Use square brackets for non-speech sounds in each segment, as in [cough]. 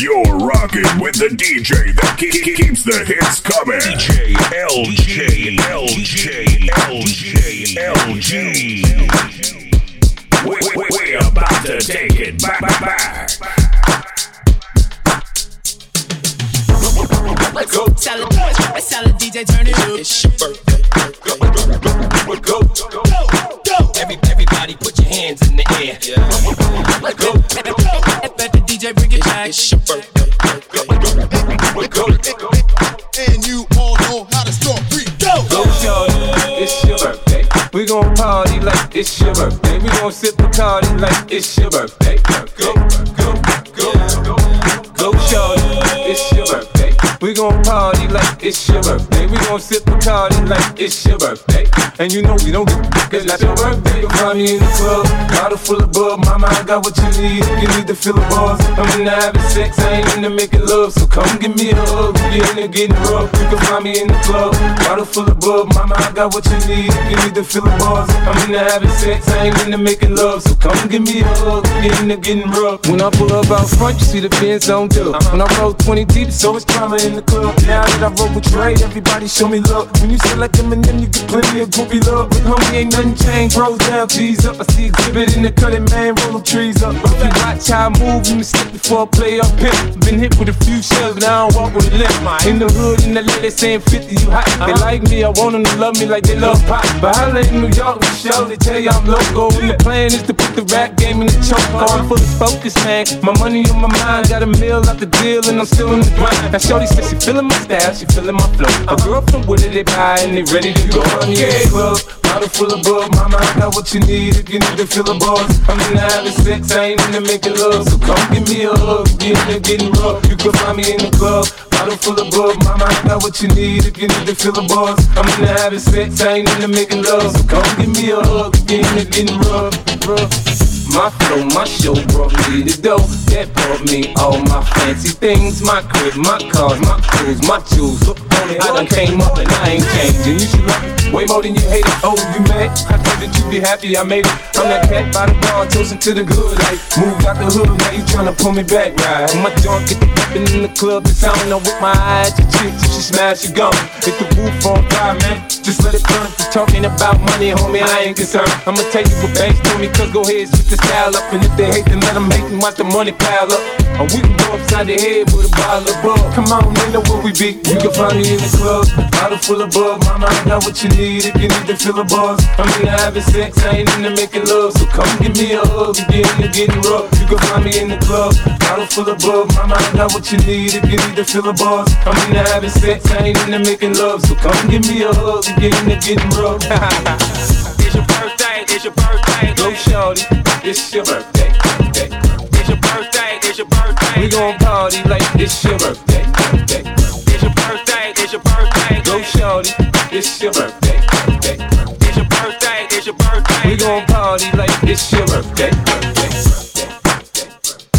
You're rocking with the DJ that ke- ke- keeps the hits coming. DJ LJ, LJ, LJ, LG. We, we, we about to take it back, back. Let's go. Salad, salad DJ, turn it up. It's your birthday. Go, go, go, go, go, go. Every, everybody put your hands in the air. Yeah. Go, Let the DJ bring it back. It's your birthday. Go, go, go, go. And you all know how to start free. Go. Go, shorty, it's your birthday. We gon' party like it's your birthday. We gon' sip a party like it's your birthday. Go, go, go, go, go, shorty, it's your birthday. We gon' party like it's your birthday. We gon' sip a party like it's your birthday. And you know we don't get cause it's your birthday. You'll find me in the club, bottle full of bub. Mama, I got what you need. You need to feel the buzz. I'm in into having sex, I ain't into making love. So come give me a hug. Get into getting rough. You can find me in the club, bottle full of bub. Mama, I got what you need. You need to feel the buzz. I'm in into having sex, I ain't into making love. So come give me a hug. Get into getting rough. When I pull up out front, you see the Benz on dub. When I roll 20 deep, so it's drama the club. Now that I roll with Dre, everybody show me love. When you select Eminem, you get plenty of groupie love. With homie, ain't nothing changed. Rolls down, G's up. I see exhibit in the cutting, man. Roll them trees up. If you watch how I move, you mistake before I play up pimp. Been hit with a few shells, now I don't walk with a limp. In the hood, in the LA, they saying 50, you hot. They uh-huh. like me, I want them to love me like they love pop. But holla in New York, show, they tell you I'm loco. And the plan is to put the rap game in the choke. I'm fully focused, man. My money on my mind, got a meal out the deal, and I'm still in the grind. Now, Shorty says she feeling my style, she feeling my flow. A girl from Wooded, they buy, and they ready to go the A club. Bottle full of bug, mama, I got what you need if you need to feel a buzz. I'm into having sex, I ain't into making love. So come give me a hug, get into getting rough. You can find me in the club. Bottle full of bug, mama, I got what you need if you need to feel a buzz. I'm into having sex, I ain't into making love. So come give me a hug, get into getting rough, rough. My flow, my show brought me the dough that brought me all my fancy things. My crib, my cars, my clothes, my jewels. I done came up and I ain't changing. You should it way more than you hate it. Oh, you mad? I thought that you'd be happy I made it. I'm that cat by the bar, toasting to the good life. Moved out the hood, now you tryna pull me back, right? My joint get the bumping in the club, it's on. Now with my eyes, your chicks, you should smash your gum. Hit the roof on fire, man. Just let it burn. If talking about money, homie, I ain't concerned. I'ma tell you what banks told me, cause go ahead, switch the style up. And if they hate, then let them hate and watch the money pile up. Or we can go upside the head with a bottle of bug. Come on, they know where we be. You can find me in the club, bottle full of bug. Mama, I got what you need if you need to feel a buzz. I'm into having sex, I ain't into making love. So come give me a hug, you get into getting rough. You can find me in the club, bottle full of bug. My I got what you need if you need to feel a buzz. I'm into having sex, I ain't into making love. So come give me a hug, you get into getting rough. [laughs] it's your birthday, it's your birthday. Go shorty, it's your birthday. It's your birthday, it's your birthday. We gon' party like it's your birthday. Okay. It's your birthday, it's your birthday. Go shorty, it's your birthday. It's your birthday, it's your birthday. We gon' party like it's your birthday. birthday, birthday, birthday.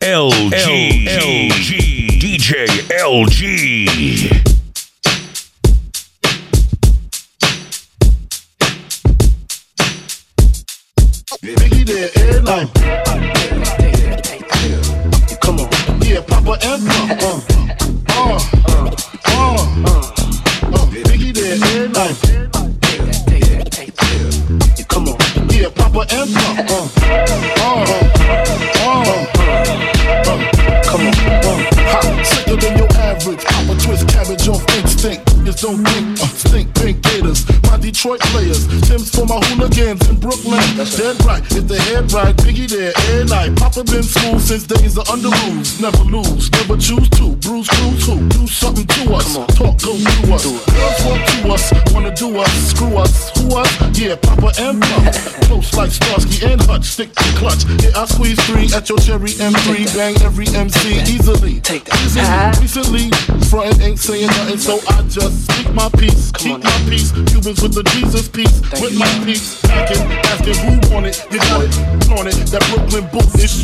LG, LG, DJ LG. Biggie there, airline. Come on. Yeah, Papa and Papa. Uh, uh, uh, uh. Biggie there, airline. Come on. Yeah, Papa and Papa. Uh, uh, uh. Come on. Uh. Ha, sicker than your average. Papa twist cabbage off instinct. Don't think, uh, stink pink. My Detroit players. Dead right. If the head right, Biggie there, air night. Papa been school since days of under rules. Never lose, never choose to. Bruise, cruise, who? Do something to us. Talk, go through us. Girls walk to us. Wanna do us. Screw us. Who us? Yeah, Papa and Papa. [laughs] Close like Starsky and Hutch. Stick to clutch. Yeah, I squeeze three at your cherry M3. Bang every MC easily. Take that. Easily. Recently, frontin' ain't saying nothing, so I just speak my peace. Keep my peace. Cubans with the Jesus peace. With my peace. Packing, asking who want it. You got it. It. That Brooklyn boot is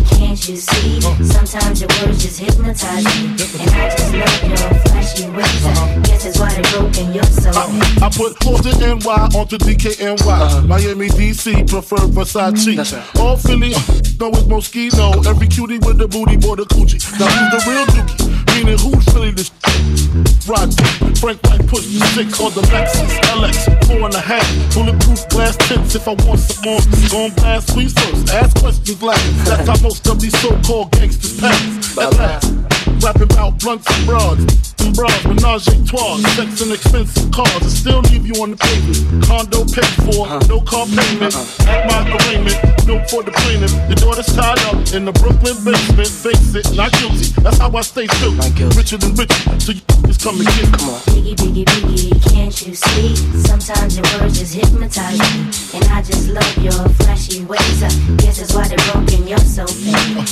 Can't you see? Sometimes your words just hypnotize me. And I just love your flashy ways. Uh-huh. Guess it's why they're broken, you're so uh, I put Boston NY onto DKNY. Uh-huh. Miami, DC, prefer Versace. That's right. All Philly, uh, know it's Moschino. Every cutie with the booty, boy, the coochie. Now who's the real dookie? Meaning who's Philly this Rod Frank White push the six on the Lexus LX, four and a half. Bulletproof glass tips if I want some more. Gon' blast sweet first, ask questions last. That's how most of these so-called gangsters pass. At last, rapping about blunts and broads. And bras, menage a trois, sex and expensive cars. I still leave you on the pavement. Condo paid for, uh-huh. no car payment. Uh-huh. At my arraignment, no for the plaintiff. The daughter's tied up in the Brooklyn basement. Face it, not guilty. That's how I stay true. Richer than rich, so you just come and get. Come on. Biggie, biggie, biggie, can't you see? Sometimes your words just hypnotize me. And I just love your flashy ways. I guess that's why they're broken, you're so fake.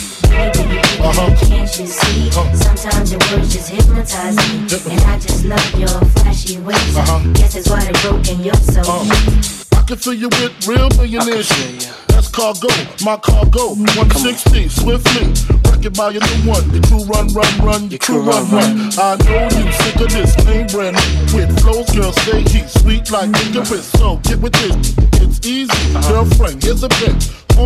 Uh-huh. Can't you see? Uh-huh. Sometimes your words just hypnotize me. And I just love your flashy ways. Uh-huh. Guess it's why they're broken, you're so uh-huh. I can fill you with real millionaires. That's cargo, my cargo. 160, swiftly. Wreck it by your new one. Your crew run, run, run. Your crew run, run. I know you sick of this name brand with flows, girl. Say he's sweet like licorice. So get with this. It's easy, uh-huh. girlfriend. Here's a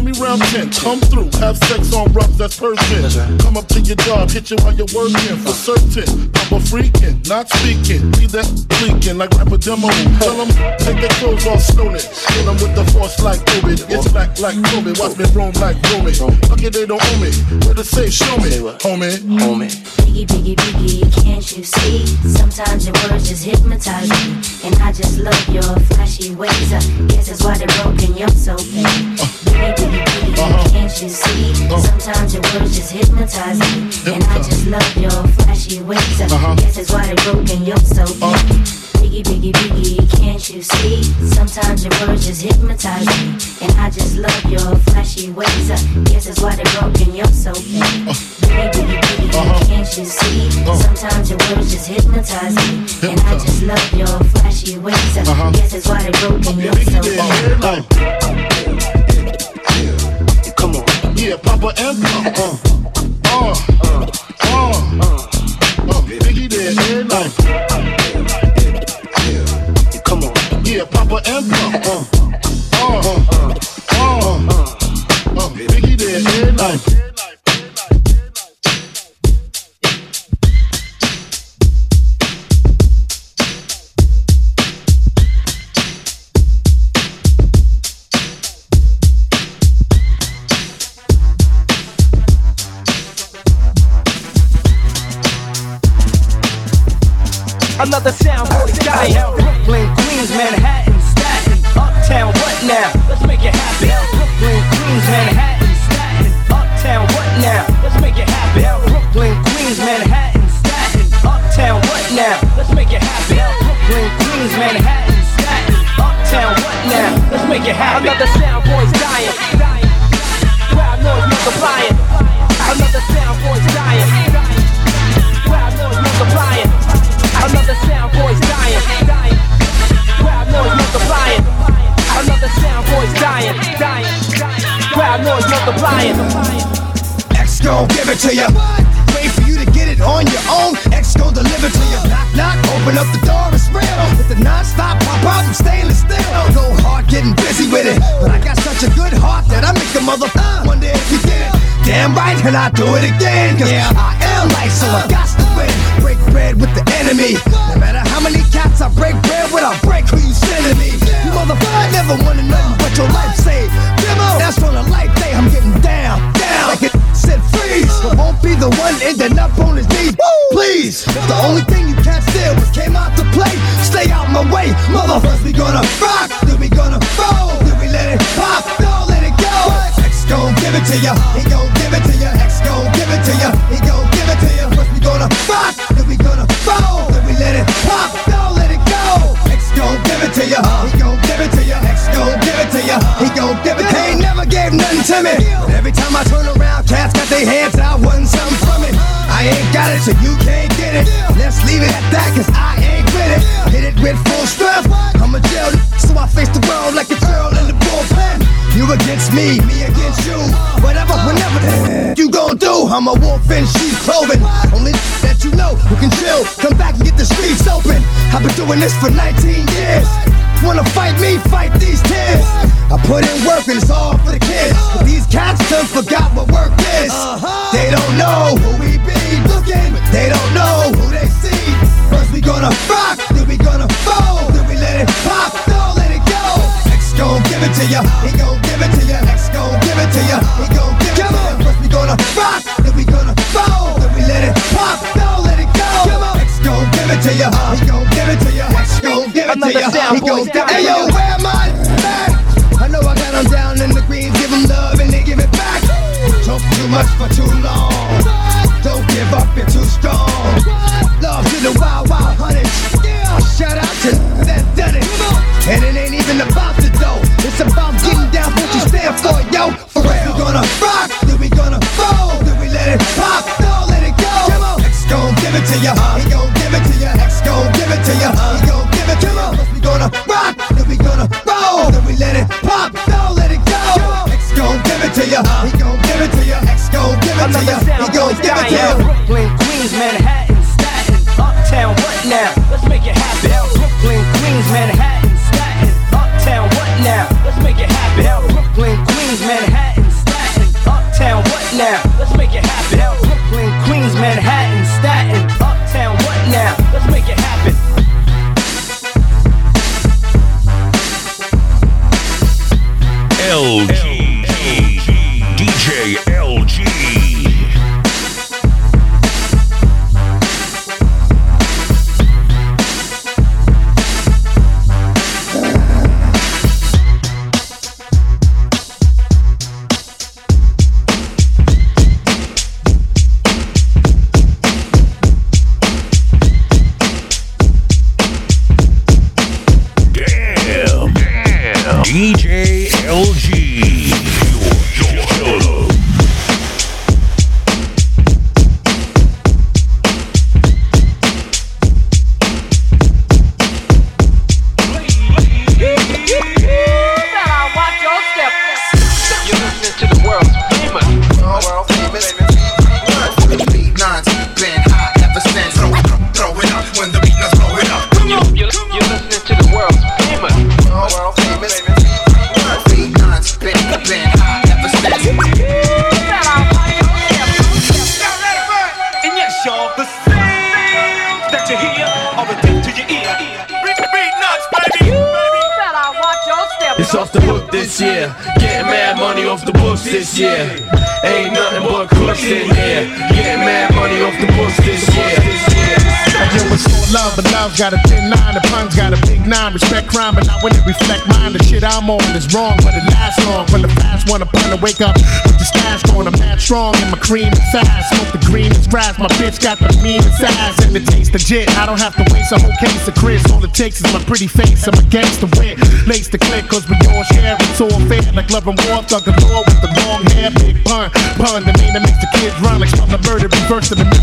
bit me round 10. Come through, have sex on rough, that's Persian. Come up to your job, hit you while you're working. For certain, I'm a freaking, not speaking. Be that leaking like rapper demo. Tell them, take their clothes off slowly. Hit them with the force like COVID. It's back like COVID. Watch me roam like Roman. Lucky they don't own me. Where to say, show me, homie. Homie. Biggie, biggie, biggie, can't you see? Sometimes your words just hypnotize me. And I just love your flashy ways. I guess that's why they're broken, you're so fake. Uh. Biggie, uh-huh. Can't you see? Uh-huh. Sometimes your words just hypnotize me. And I just love your flashy ways. Uh-huh. Guess that's why they're broken, you're so uh biggie, biggie, biggie, can't you see? Sometimes your words just hypnotize me. And I just love your flashy ways. I guess that's why they broke broken, you're so fake. Biggie, biggie, biggie, uh-huh. can't you see? Uh-huh. Sometimes your words just hypnotize me. And I just love your flashy ways. I uh-huh. guess that's why they're broken, you're so fake. Yeah, Papa Papa. Uh, uh, uh, uh, uh, Biggie there. Come on. Yeah, Papa Papa. Uh, Another sound boy dying. Brooklyn, Queens, Manhattan, Staten, Uptown, what now? Let's make it happen. Brooklyn, Queens, Manhattan, Staten, Uptown, what now? Let's make it happen. Brooklyn, Queens, Manhattan, Staten, Uptown, what now? Let's make it happen. Brooklyn, Queens, Manhattan, Staten, Uptown, what now? Let's make it happen. Another sound boy's dying. Crowd noise multiplying. Another sound boy's dying. Crowd noise multiplying. Another sound boy's dying. dying. Crowd noise multiplying. X give it to ya. Wait for you to get it on your own. X deliver to you. Knock, knock, open up the door, it's real. With the non-stop pop out from stainless steel. Go hard getting busy with it. But I got such a good heart that I make a mother uh, wonder if you did it. Damn right, and I do it again. Cause yeah. I am like, so I got to win. Break bread with the enemy. No matter how many cats I break bread with, I break who you sending me. You motherfucker never wanna know what your life saved. Demo, that's on a life day. I'm getting down, down. Like it said freeze. I won't be the one ending up on his knees. Please, the only thing you can't steal was came out to play. Stay out my way, motherfuckers. We gonna rock, then we gonna roll, then we let it pop. Don't let it go. X gon' give it to ya. He gon' give it to ya. X gon' give it to ya. He gon' give it to ya. First we gonna rock, we gonna roll, then we let it pop. Don't let it go. X gon' give it to ya. He gon' give it to ya. X gon' give it to ya. He gon' give it. He ain't never gave nothing to me. But every time I turn around, cats got their hands out, wanting something from it. I ain't got it, so you can't get it. it. Let's leave it at that, cause I ain't with it. Hit it with full strength. I'm a jail, so I face the world like a girl in the bullpen. You against me, me against you. Whatever, whenever you gon' do. I'm a wolf in sheep's clothing. Only that you know who can chill. Come back and get the streets open. I've been doing this for 19 years. Wanna fight me? Fight these tears. I put in work and it's all for the kids. But these cats done forgot what work is. Uh-huh. They don't know who we be looking. They don't know who they see. First we gonna rock, then we gonna fold, then we let it pop, don't let it go. X gon' give it to ya, he gon' to ya, he gon' give it to ya. First we gonna rock, then we gonna fold, then we let it pop, don't let it go. X gon' give it to ya, he gon' give it to ya. X gon' give it to ya, he gon' give it down. Hey yo, where my back? I know I got them down in the greens, give them love and they give it back. Talk too much for too long. Don't give up, you're too strong. To ya. He gon' give it to ya. X gon' give it to ya. He gon' give it to ya. We gonna rock, then we gonna roll, then we let it pop, don't let it go. X gon' give it to ya. He gon' give it to ya. X gon' give it to ya. He gon' give it to ya. Brooklyn, Queens, Manhattan, Staten, Uptown, what now? Let's make it happen. Brooklyn, Queens, Manhattan, Staten, Uptown, what now? Let's make it happen. Brooklyn, Queens, Manhattan, have to waste a whole case of Chris. All it takes is my pretty face. I'm against the win. Lace the click, cause we all share. It's all fair. Like love and war, thug and galore with the long hair. Big pun, pun, the name that makes the kids run. Like the murder, reverse the.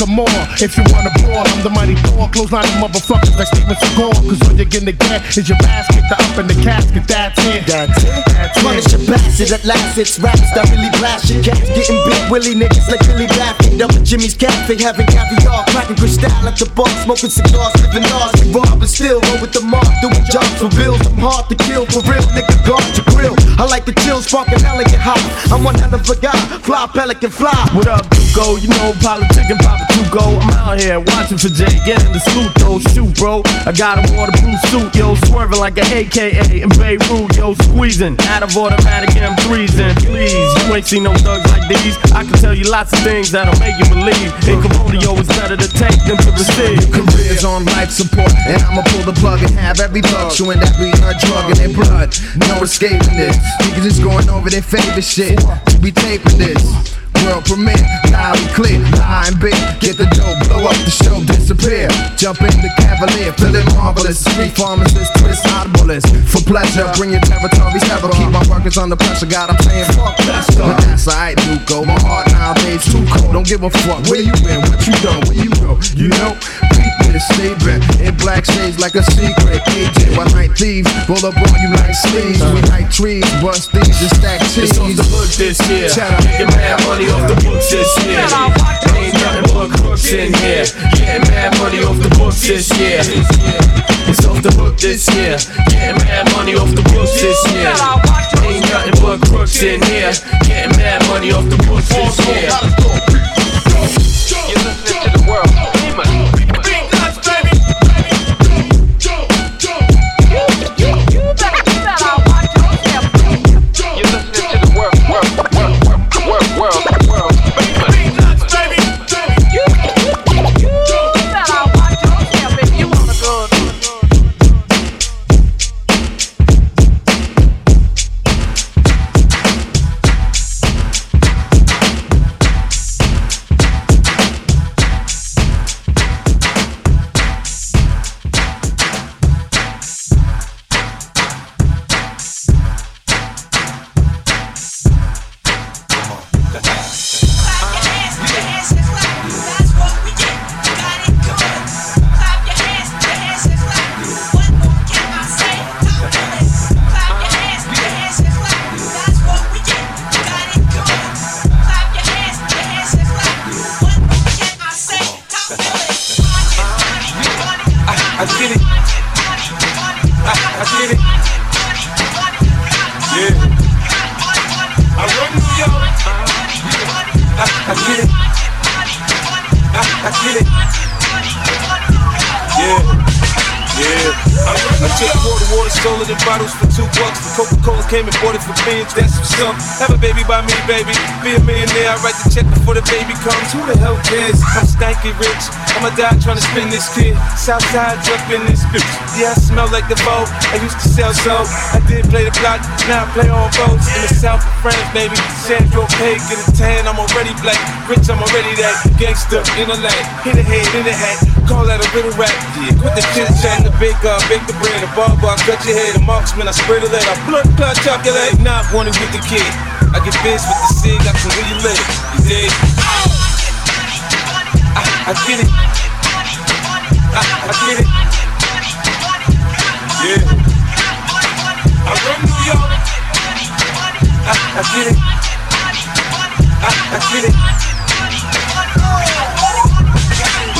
Come on. If you wanna brawl, I'm the mighty Thor. Close line of motherfuckers like Steven Seagal. Cause all you're gonna get is your basket. The up in the casket. That's it. That's it. That's it. Punish your bastard at last, it's raps that really blast your cats. Getting big willy niggas like Billy Baffin. Up at Jimmy's Cafe, having caviar, cracking crystal at the bar, smoking cigars, living ours. Rob but still roll with the mark, doing jobs for bills. I'm hard to kill for real, nigga. Guard your grill. I like the chill, sparking elegant hot. I'm one hell of a guy, fly pelican fly. What up, Dugo? You know, politicking, Papa Tugo. I'm out here watching for Jay, getting the salute though. Shoot, bro. I got a waterproof suit, yo, swerving like an AKA in Beirut, yo, squeezing out of automatic M3s. And please, you ain't seen no thugs like these. I can tell you lots of things that'll make you believe. In Cambodia, it's better to take than to receive. Careers on life support, and I'ma pull the plug and have every thug chewing that a drug in their blood. No escaping this. Niggas is going over their favorite shit. We taping this. World premiere, loud and clear, lie and big. Get the dough, blow up the show, disappear. Jump in the Cavalier, feeling marvelous. Street pharmacist, twist árboles. For pleasure, bring your territories terror. Keep my workers under pressure. God, I'm saying fuck that stuff. But that's alright, Duco. My heart nowadays too cold. Don't give a fuck where you been, what you done, where you go. You know, beat this, stay bent in black shades like a secret agent. One night thieves roll up on you like sleeves. We like trees, bust these and stack cheese. It's off the hook this year. Getting mad money off the books this year. Ain't nothing but crooks in here. Getting mad money off the books this year. It's off the hook this year. Getting mad money off the books this year. Ain't nothing but crooks in here. Getting mad money off the books this year. Die trying to spin this kid. Southside jump in this bitch. Yeah, I smell like the vogue. I used to sell soap. I did play the block. Now I play on boats in the south of France, baby. Sandro Pay, get a tan. I'm already black. Rich, I'm already that. Gangster in the lane. Hit a head in the hat. Call that a little rap. Yeah, quit the chit chat. The big uh, bake the bread. A bar bar, cut your head. A marksman, I spray the lead. I blood clot chocolate. Not wanted with the kid. I get biz with the cig. I can you live. You dig? I, I get it. Ah, I, ah, I get it. Yeah. I run New York. I, I get it. I get it.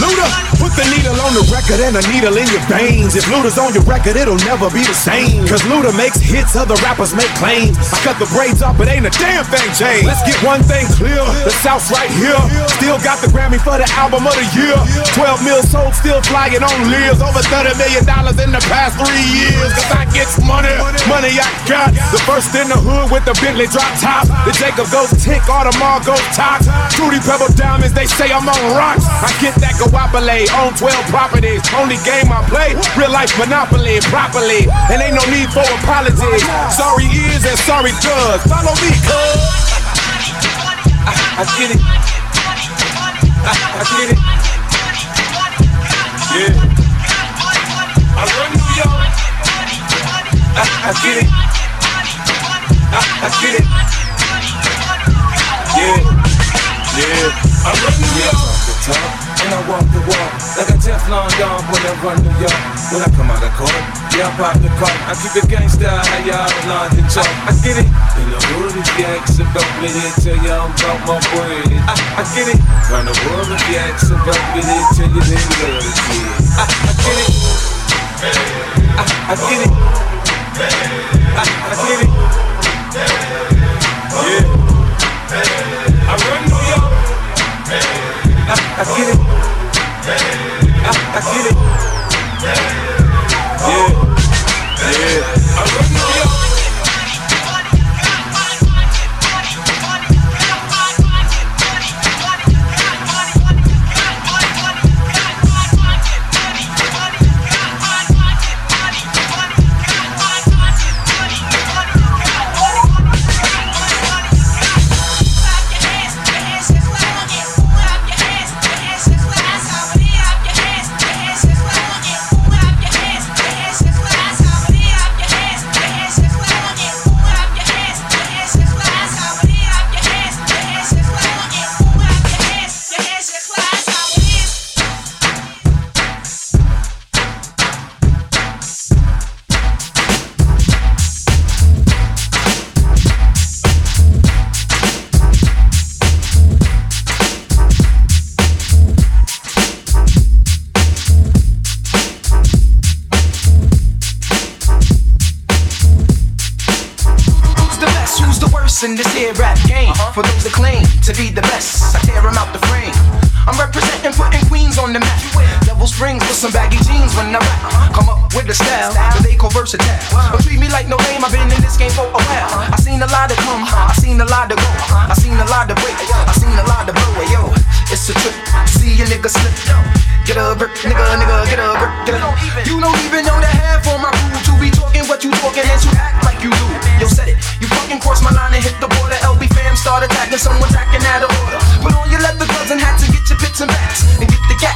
Luda, put the needle on the record and a needle in your veins. If Luda's on your record, it'll never be the same. Cause Luda makes hits, other rappers make claims. I cut the braids off, but ain't a damn thing changed. Let's get one thing clear, the South's right here. Still got the Grammy for the album of the year. 12 mil sold, still flying on lives. Over 30 million dollars in the past three years. Cause I get money, money I got. The first in the hood with the Bentley drop top. The Jacob goes tick, all Audemars goes top. Fruity Pebble Diamonds, they say I'm on rocks. I get that Guapale on 12 properties. Only game I play, real life monopoly properly. And ain't no need for apology. Sorry is and sorry does. Follow me, cuz. I, I get it. I, I get it. Yeah. I run New York. I, I get it. I, I get it. Yeah. Yeah. I run New York. And I walk the walk like a Teflon Don when I run New York. When I come out of court, yeah, I pop the car. I keep it gangsta, how y'all London talk. I get it. In the hood, if you ask about me, they tell you I'm about my bread. I, I get it. Round the world, if you ask about me, they tell you they love it. I, I get it. I, I get it. I, I get it. Yeah. I run New York. I, I get it. I, get it. Yeah, yeah. Lot break, I seen a lot of blow. Yo, it's a trip. See a nigga slip. Get a brick, nigga, nigga, get a brick, get a. You don't even know the half on my crew to be talking what you talking and to act like you do. Yo, said it. You fucking cross my line and hit the border. LB fam start attacking, someone's acting out of order. Put on your leather gloves and hats and get your pits and bats and get the gas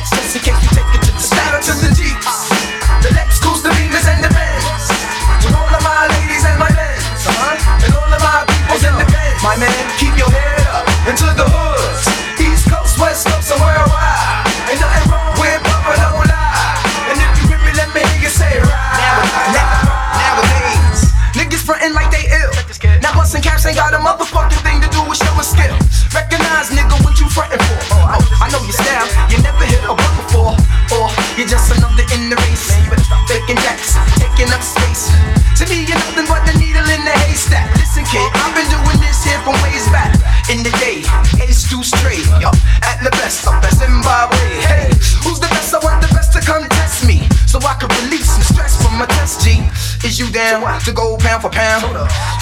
down to go pound for pound?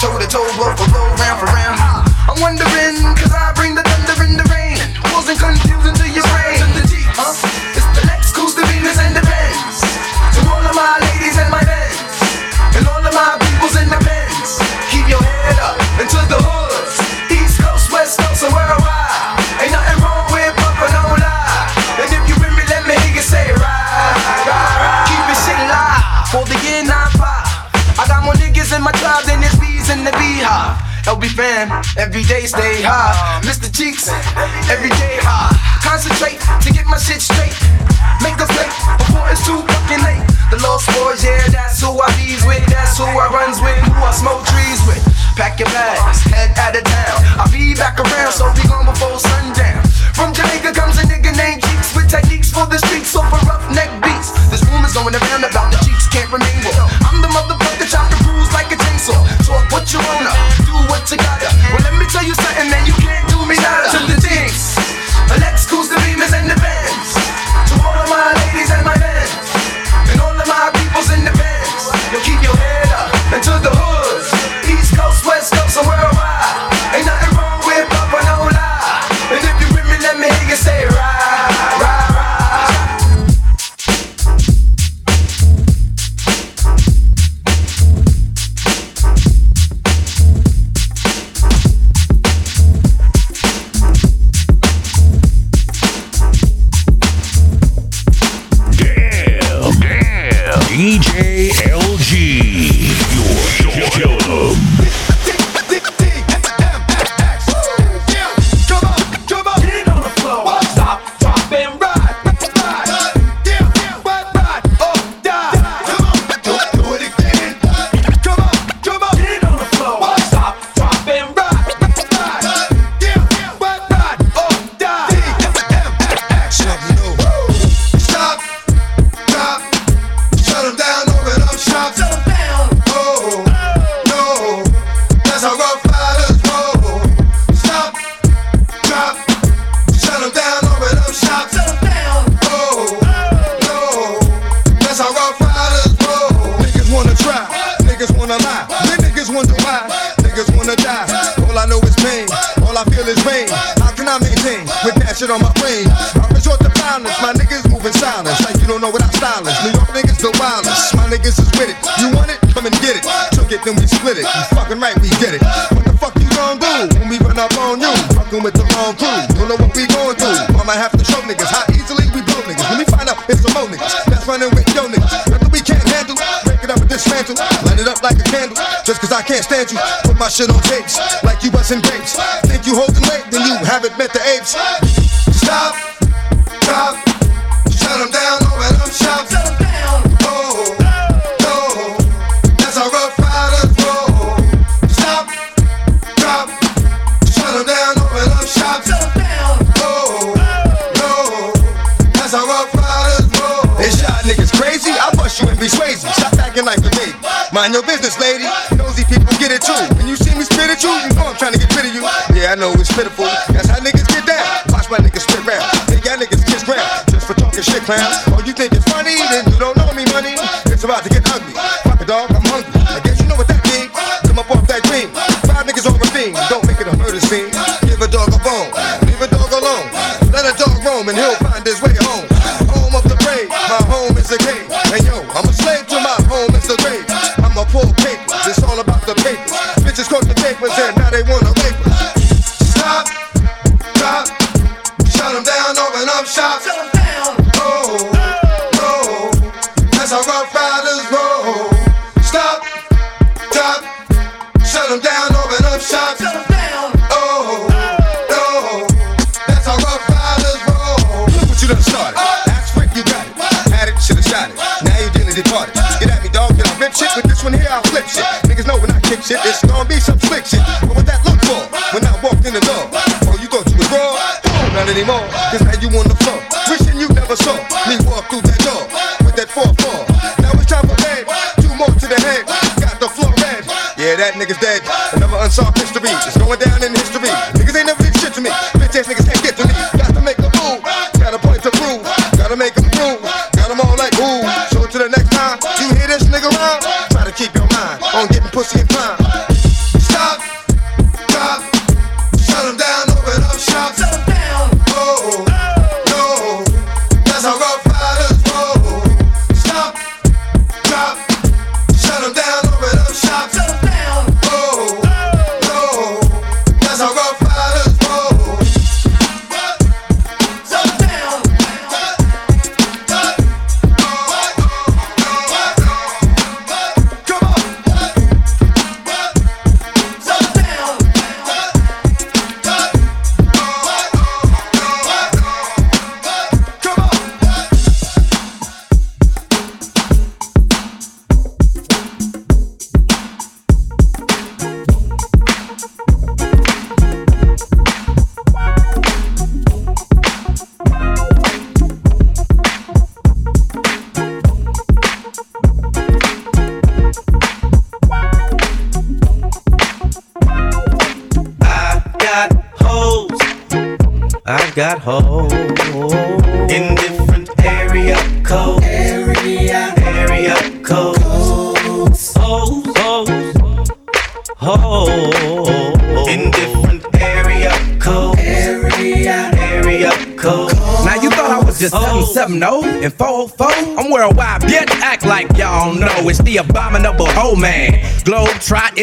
Toe to toe, blow for blow, round for round. I'm wondering, cause I bring the thunder in the rain. Causing confusion to your brain. Huh? Every day stay high. Mr. Cheeks, every day high. Concentrate to get my shit straight. Make a plate before it's too fucking late. The lost boys, yeah, that's who I bees with. That's who I runs with, who I smoke trees with. Pack your bags, head out of town. I'll be back around, so be gone before sundown. From Jamaica comes a nigga named Cheeks with techniques for the streets, so for rough neck beats. There's rumors going around about the Cheeks can't remain well. I'm the motherfucker chopping crews like a chainsaw. Talk what you wanna, do what you gotta. Well, let me tell you something, man, you can't do me nada. To the things, Alexis, the Beamers, and the Benz. I can't stand you, put my shit on tapes like you bustin' grapes. Think you holding weight, then you haven't met the apes. Stop, drop, shut 'em down, open up shop. Oh, no, that's how rough riders roll. Stop, drop, shut 'em down, open up shop. Oh, no, that's how rough riders roll. They shot niggas crazy, I bust you and be crazy. Stop acting like a baby. Mind your business, lady. Pitiful. That's how niggas get down. Watch my niggas spit round. Hey, y'all niggas kiss ground. Just for talking shit, clowns.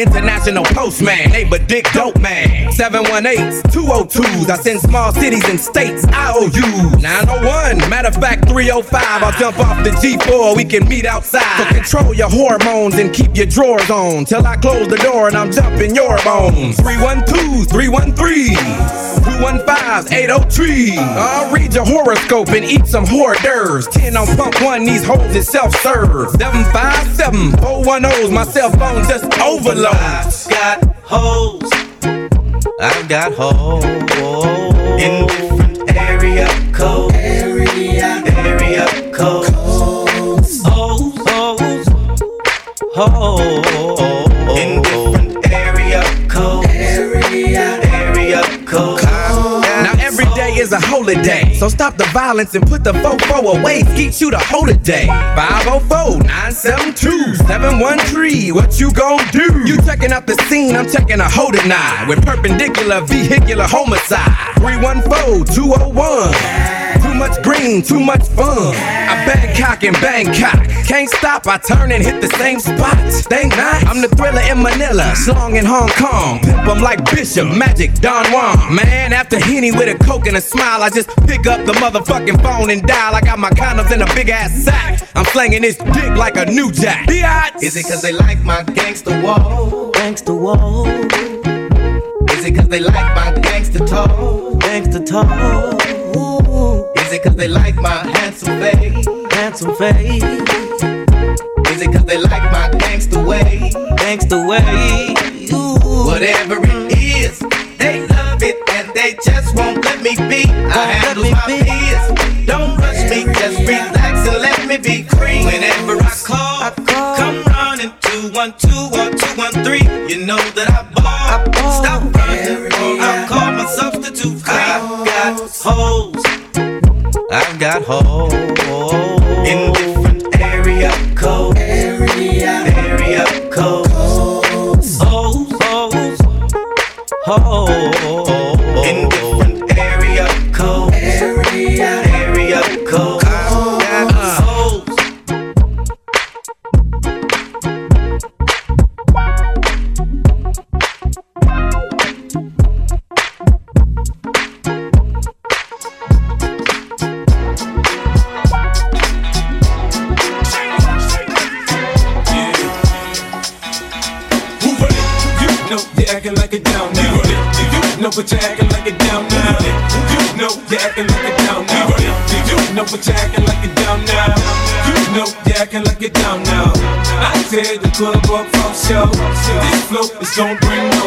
International Postman, neighbor dick dope man. 718s, 202s. I send small cities and states IOU. 901, matter of fact 305. I'll jump off the G4. We can meet outside. So control your hormones and keep your drawers on till I close the door and I'm jumping your bones. 312, 313, 215, 803. I'll read your horoscope and eat some hors d'oeuvres. 10 on pump one, these hoes is self-serve. 757, 410's my cell phone just overloads. got hoes. I've got hoes in different area codes. Area, area codes. Hoes, hoes, hoes is a holiday, so stop the violence and put the fofo away. Skeet you the holiday. 504-972-713. What you gon' do? You checking out the scene, I'm checking a holding eye with perpendicular vehicular homicide. 314-201. Too much green, too much fun. I Bangkok and Bangkok. Can't stop, I turn and hit the same spot. Think not? I'm the thriller in Manila, slong in Hong Kong. Pimp 'em like Bishop, Magic, Don Juan. Man, after Henny with a coke and a smile, I just pick up the motherfucking phone and dial. I got my condoms in a big ass sack. I'm slanging this dick like a new jack. Is it cause they like my gangster wall? Gangster wall. Is it cause they like my gangster talk? Gangster talk. Is it cause they like my handsome face? Handsome face. Is it cause they like my gangster way? Gangster way. Ooh. Whatever it is, they love it and they just won't let me be. Won't I handle my be. Don't rush me, just relax and let me be free. Whenever I call, I call. come running two one two or two one three. You know that I ball. I ball. Stop running, or I'll call my substitute. I got holes hoes in different area code. Area, area code. Hoes, hoes, hoes acting like a down now. You know but you're acting like a down now. You know you're acting like a down now. You know but you're acting like a down now. You know you're acting like a down now. I tear the club up from show. This flow is gon' bring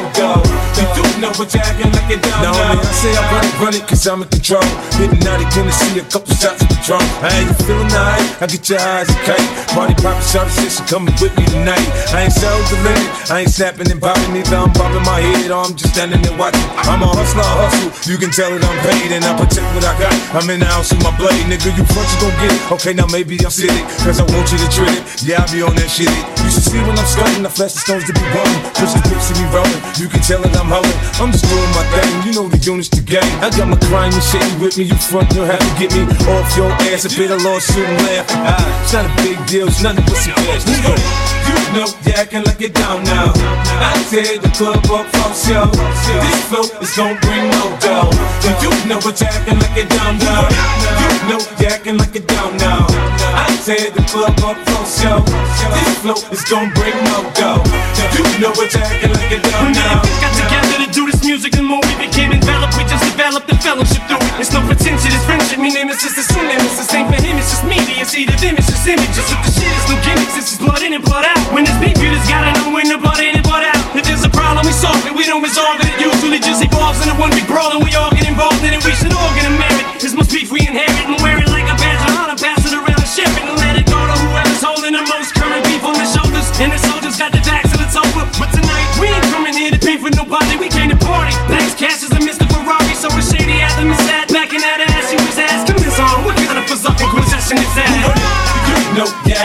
no go. You know but you're acting like a down now. Now I say I run it, run it, cause I'm in control. Hitting out again to see a couple shots of drum. Hey, you feeling alright? I get your eyes kite. Party poppin' shot you coming with me tonight. I ain't so delivered, I ain't snapping and popping either. I'm bobbing my head or I'm just standing there watching. I'm a hustler, I hustle. You can tell that I'm paid and I protect what I got. I'm in the house with my blade, nigga. You front, you gon' get it. Okay, now maybe I'm silly, cause I want you to treat it. Yeah, I be on that shit. You should see when I'm stunting, the flash the stones to be bumming. Push the pips to me rolling. You can tell that I'm holding. I'm just doing my thing. You know the units to game. I got my crime and shit with me. You front, you'll have to get me off your ass. A bit of lawsuit and laugh. Ah, it's not a big deal, it's nothing but some cash. Let's go. You know you're acting like you're down now. I tear the club up from show. This flow is gon' bring no dough. But you know what you're acting like you're down now. You know you're acting like you're down now. I tear the club up from show. This flow is gon' bring no dough. You know you're acting like When me now. got together to do this music, the more we became enveloped, we just developed the fellowship through it. It's no pretension, it's friendship. Me name is just a soon it's the same for him, it's just media. It's either them, it's just images. If the shit is no gimmicks, it's just blood in and blood out. When it's beef, you just gotta know when the blood in and blood out. If there's a problem, we solve it, we don't resolve it. It usually just evolves into one big brawl, and we all get involved in it. We should all get a merit. This must beef we inherit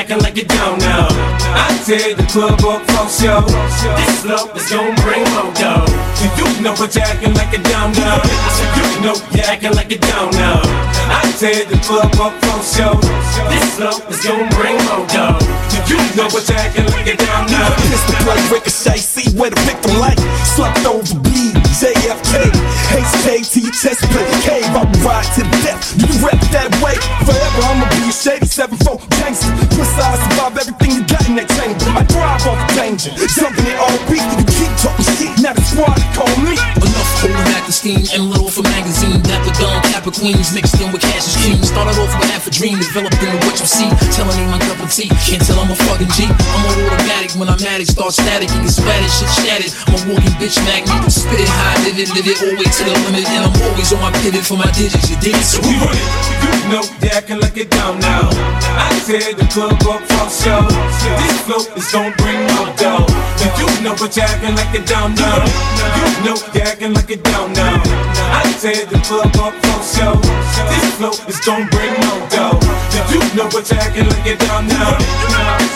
acting like you're down now. I tear the club up from show. This flow is gon' bring more dough. You do know what you're acting like you're down now. I said you know you're acting like you're down now. I tear the club up from show. This flow is gon' bring more dough. You know what you're acting like you're down now. Pistol play, ricochet, see where the victim lay. Slept over, bleed, JFK. To your chest plate. Cave, I will ride to death. You rep that way. Forever, I'ma be a shady 7-4 gangster. Twist I survive everything you got in that chamber. I thrive off danger. Jumping it all beat. You keep talking shit. Now the squad call me. Emerald off a magazine. Dapper Dawn, Kappa Queens, mixed in with Cassius King. Started off with half a dream, developed into what you see. Telling me my cup of tea, can't tell I'm a fucking G. I'm on automatic when I'm at it, start static, and get splatted, shit shattered. I'm a walking bitch magnet, spit it high, live it, live it, all way to the limit. And I'm always on my pivot for my digits, you dig it? So You run it. You know you're acting like you're down now. I tear the club up from show. This flow is gon' bring no dough. You know what you're acting like you're down now. You know you're acting like you're down now. I tear the club up from show. This flow is gon' bring no dough. You do know what you're acting like you're down now. Ferrari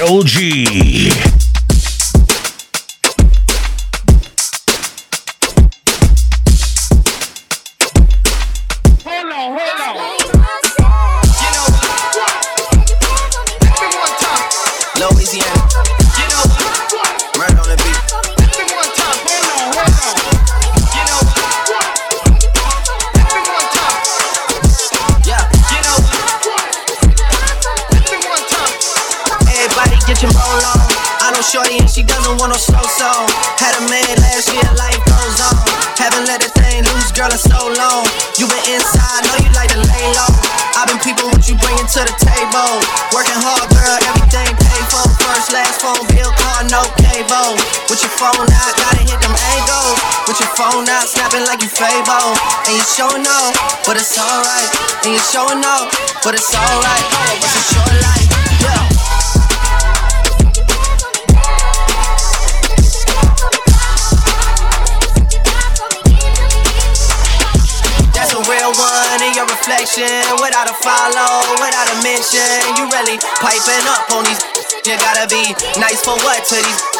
LG. You showing off, but it's alright. And you showing off, but it's alright. It's a short life. That's a real one in your reflection. Without a follow, without a mention. You really piping up on these. You gotta be nice for what to these.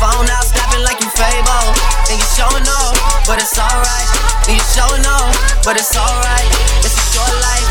phone out, snapping like you Fabo. And you showing off, but it's alright. And you showing off, but it's alright. It's a short life.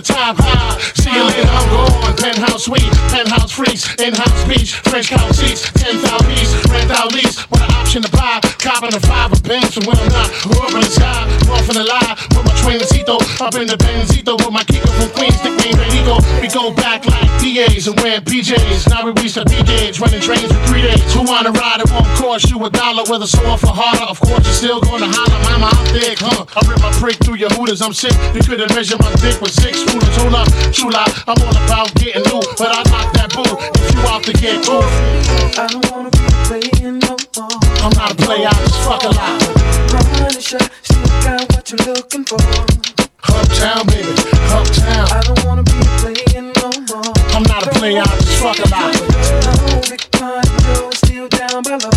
The top high. See you later, I'm gone. Penthouse suite, penthouse freaks, in-house beach, French couch seats, 10,000 piece, rent out lease, with an option to buy. Copping a five of bands from when I'm not. Up in the sky, off in the lie, with my trainercito, up in the Benzito, with my Kiko from Queens, nickname Benito. We go back like DAs and wear PJs. Now we reach the B gauge, running trains for three days. Who wanna ride? It won't cost you a dollar, whether sore for harder. Of course, you're still gonna holler, mama, I'm thick, huh? I rip my prick through your hooters, I'm sick. You couldn't measure my dick with six Hold up, chula, I'm all about getting new, but I knock that boo if you out to get cool. I don't wanna be playing no more. I'm not a player, I just fuck a lot. Punisher, still got what you're looking for. Uptown, baby, uptown. I don't wanna be playing no more. I'm not a player, I just fuck a lot. No big pun, Joe still down below.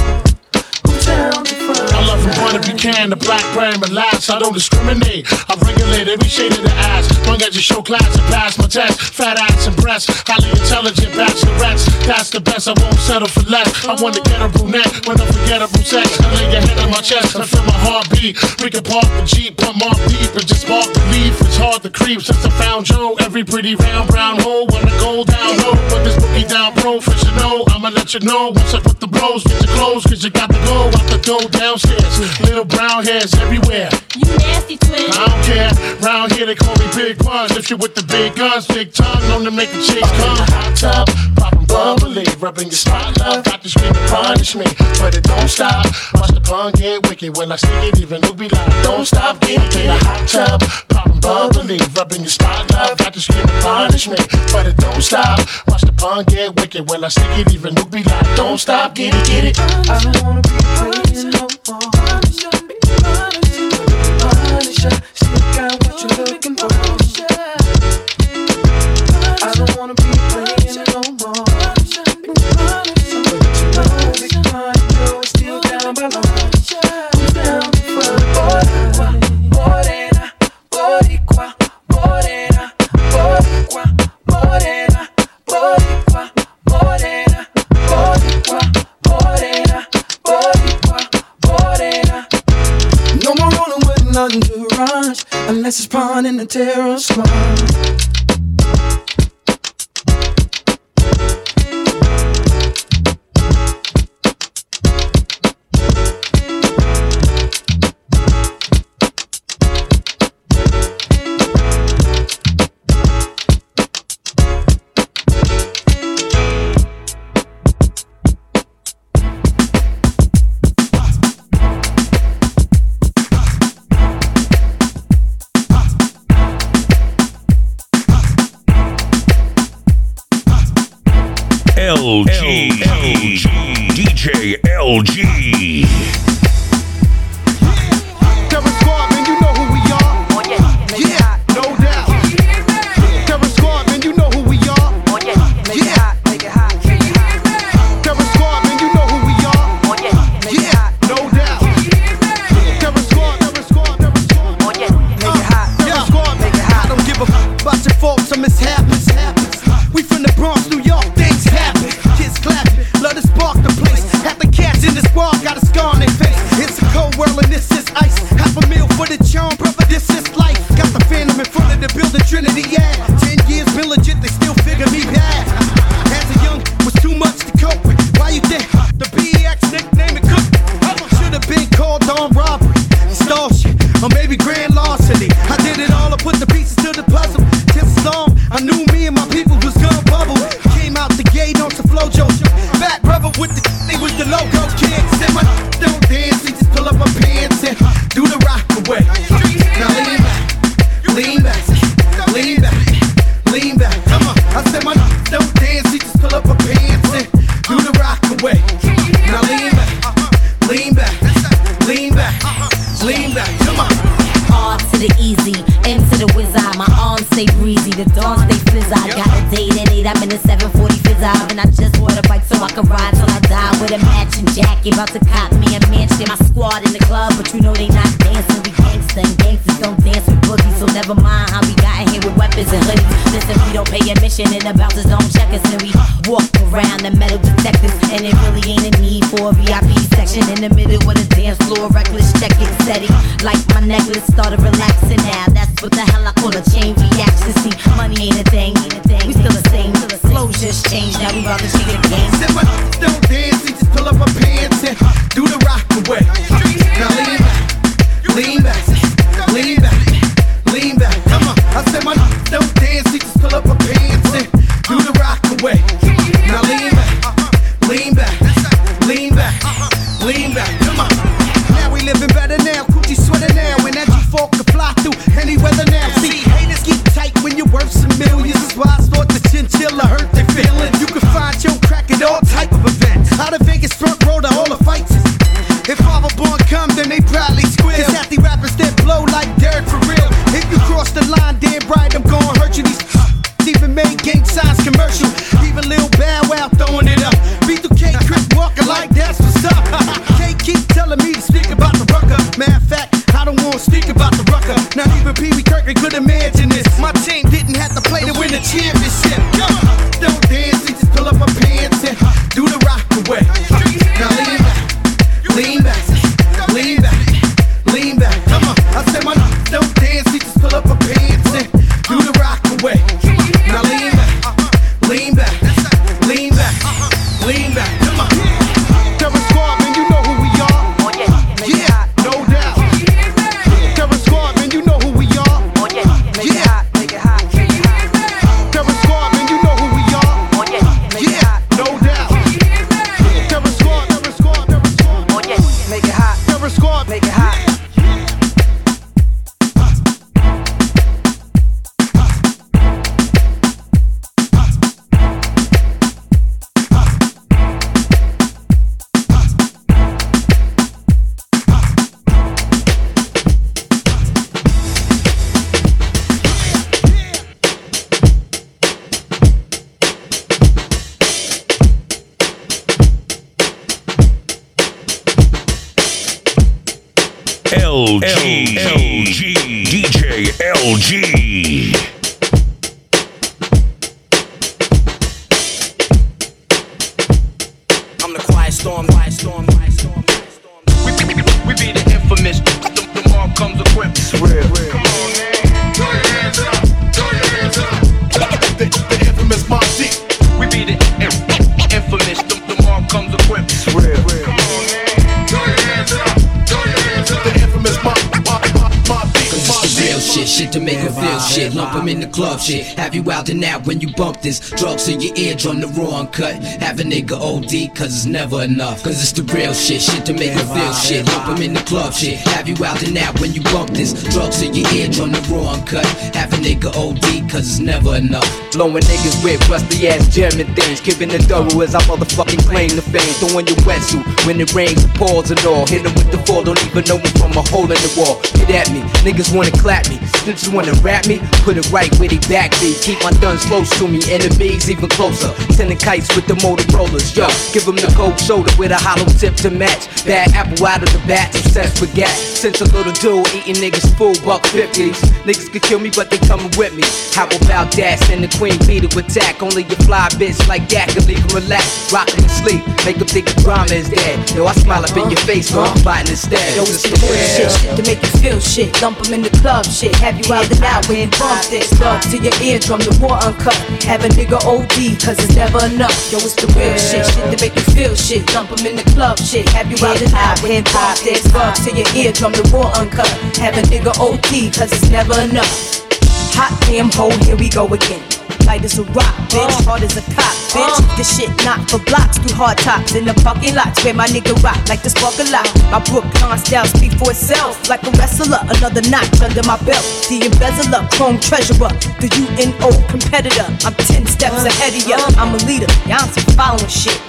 Down to Make love one if you can. The black brain relax, I don't discriminate. I regulate every shade of the ass. Long as you show class and pass my test. Fat ass and breasts, highly intelligent bachelorettes. That's the best, I won't settle for less. I want to get a brunette when I forget a brunette. I lay your head on my chest, I feel my heartbeat. We can park the Jeep, pump off deep, and just spark the leaf. It's hard to creep since I found Joe. Every pretty round brown hole, wanna go down low. But this boogie down professional, I'ma let you know. Once I put the blows, get your clothes, cause you got to go out the door downstairs stairs. Little brown hairs everywhere. You nasty twin. I don't care. Round here they call me Big Pun. If you with the big guns, big tongue, known to make the chicks come. Hot tub, poppin' bubbly, rubbing your spot love. Got this to punish me, but it don't stop. Watch the pun get wicked when I stick it. Even Luke be like, don't stop getting in the hot tub, poppin' bubbly, rubbing your spot about to get punishment, but it don't stop. Watch the punk get wicked when I stick it, even Luke be like, don't stop, get it, get it. I don't wanna be punished no more. Punisher, be punisher, punisher. Stick out what you're looking for. I don't wanna be Unless it's pawn in the terror squad. some mishap. This? Drugs in your eardrum, the raw uncut. Have a nigga OD, cause it's never enough. Cause it's the real shit, shit to make her feel shit. Lump in the club shit. Have you out and out when you bump this? Drugs in your eardrum, the raw uncut. Have a nigga OD, cause it's never enough. Blowing niggas with rusty ass German things. Kicking the thorough as I motherfucking claim the fame. Throwing your wetsuit when it rains, it and all. Hit 'em with the fall, don't even know me from a hole in the wall. Get at me, niggas wanna clap me. Snitches wanna rap me, put it right where they back be. Keep my guns close to me, enemies even closer. Sending kites with the motor Motorola's, yo. Give 'em the cold shoulder with a hollow tip to match. Bad apple out of the bat, obsessed with gas. Since a little dude eating niggas full buck 50s. Niggas could kill me, but they coming with me. How about that? Send the queen bee to attack. Only a fly bitch like that can leave 'em relax. Rockin' and sleep, make 'em think the drama is dead. Yo, I smile up in your face, but I'm fighting instead. Yo, it's the real shit, shit to make you feel shit. Lump 'em in the club shit. Have you out and out when you bump this? Plug to your eardrum, the war uncut. Have a nigga OD, cause it's never enough. Yo, it's the real shit, shit to make you feel shit. Lump 'em in the club shit. Have you out and out when you bump this? Plug to your eardrum, the war uncut. Have a nigga OD, cause it's never enough. Hot damn hole, here we go again. Light as a rock, bitch. Uh. Hard as a cop, bitch. Uh. This shit not for blocks through hard tops in the parking lots where my nigga rock like the spark a lot. My Brooklyn style speak for itself like a wrestler. Another notch under my belt. The embezzler, chrome treasurer, the UNO competitor. I'm 10 steps uh. ahead of ya. I'm a leader, y'all some following shit.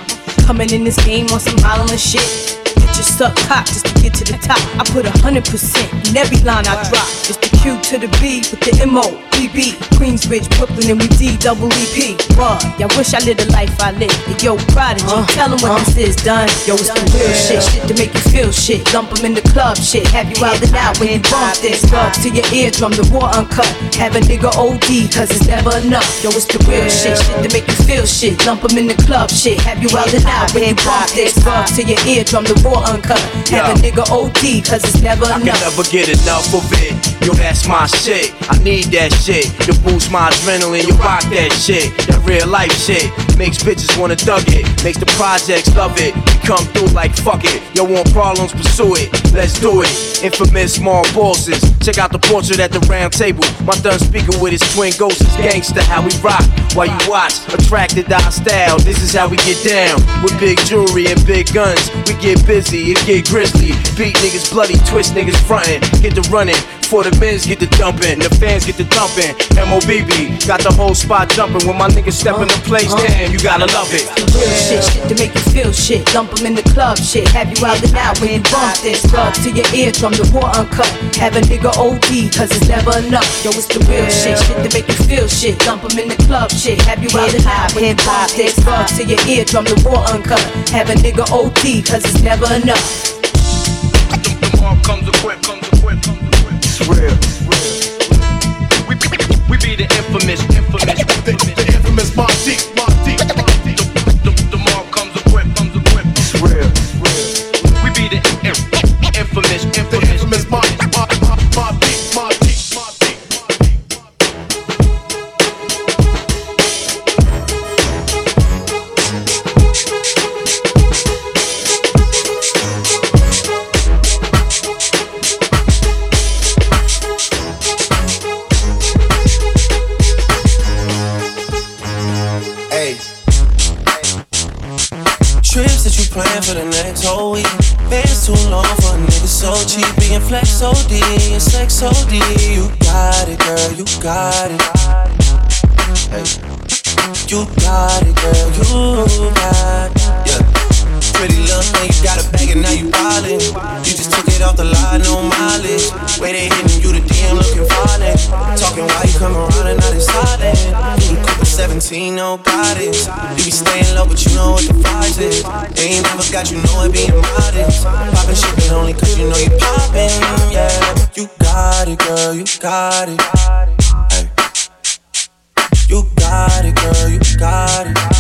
Coming in this game on some violent shit. Bitches suck cock just to get to the top. I put a hundred percent in every line I drop. It's the Q to the B with the M O B B. Queensbridge, Brooklyn, and we D double E P. Bruh, y'all wish I lived the life I live. And yo, prodigy, tell 'em what this is done. Yo, it's the real shit, shit to make you feel shit. Dump 'em in the club shit. Have you out and out when you bump this? Drug to your eardrum, the war uncut. Have a nigga OD, cause it's never enough. Yo, it's the real shit, shit to make you feel shit. Lump 'em in the club shit. Have you out and out when you bump this? Drug to your eardrum, the war uncut. Have a nigga OD, cause it's never I can enough. never get enough of it. Yo, that's my shit. I need that shit to boost my adrenaline. You rock that shit. That real life shit makes bitches wanna thug it. Makes the projects love it. We come through like fuck it. Yo, want problems, pursue it. Let's do it. Infamous small bosses. Check out the portrait at the round table. My thumb speaker with his twin ghosts is gangsta. How we rock while you watch. Attracted to our style. This is how we get down. With big jewelry and big guns. We get busy, it get grizzly. Beat niggas bloody, twist niggas frontin'. Get the running. For the men's get the dumping, the fans get the thumping. MOBB got the whole spot jumping. When my niggas step in the place, damn, you gotta love it. Real shit, shit to make you feel shit. Lump 'em in the club shit. Have you out and out when you bump this? Drug to your eardrum, the war uncut. Have a nigga OD, cause it's never enough. Yo, it's the real shit, shit to make you feel shit. Lump 'em in the club shit. Have you out and out when you bump this? Drug to your eardrum, the war uncut. Have a nigga OD, cause it's never enough. Comes equipped, comes equipped, comes equipped. It's real, We, we be the infamous, infamous, so weak. Bands too long for niggas so cheap. Being flex OD and sex OD. You got it, girl, you got it. Hey. You got it, girl, you got it. Yeah pretty little thing, you got a bag and now you ballin'. You just took it off the line, no mileage. Way they hitting you, the DM looking violent. Talking why you come around and not excited. You the couple 17, no guidance. You be staying low, but you know what the price is. They ain't never got you, know it being modest. Poppin' shit, but only cause you know you poppin', yeah. You got it, girl, you got it. Hey, You got it, girl, you got it.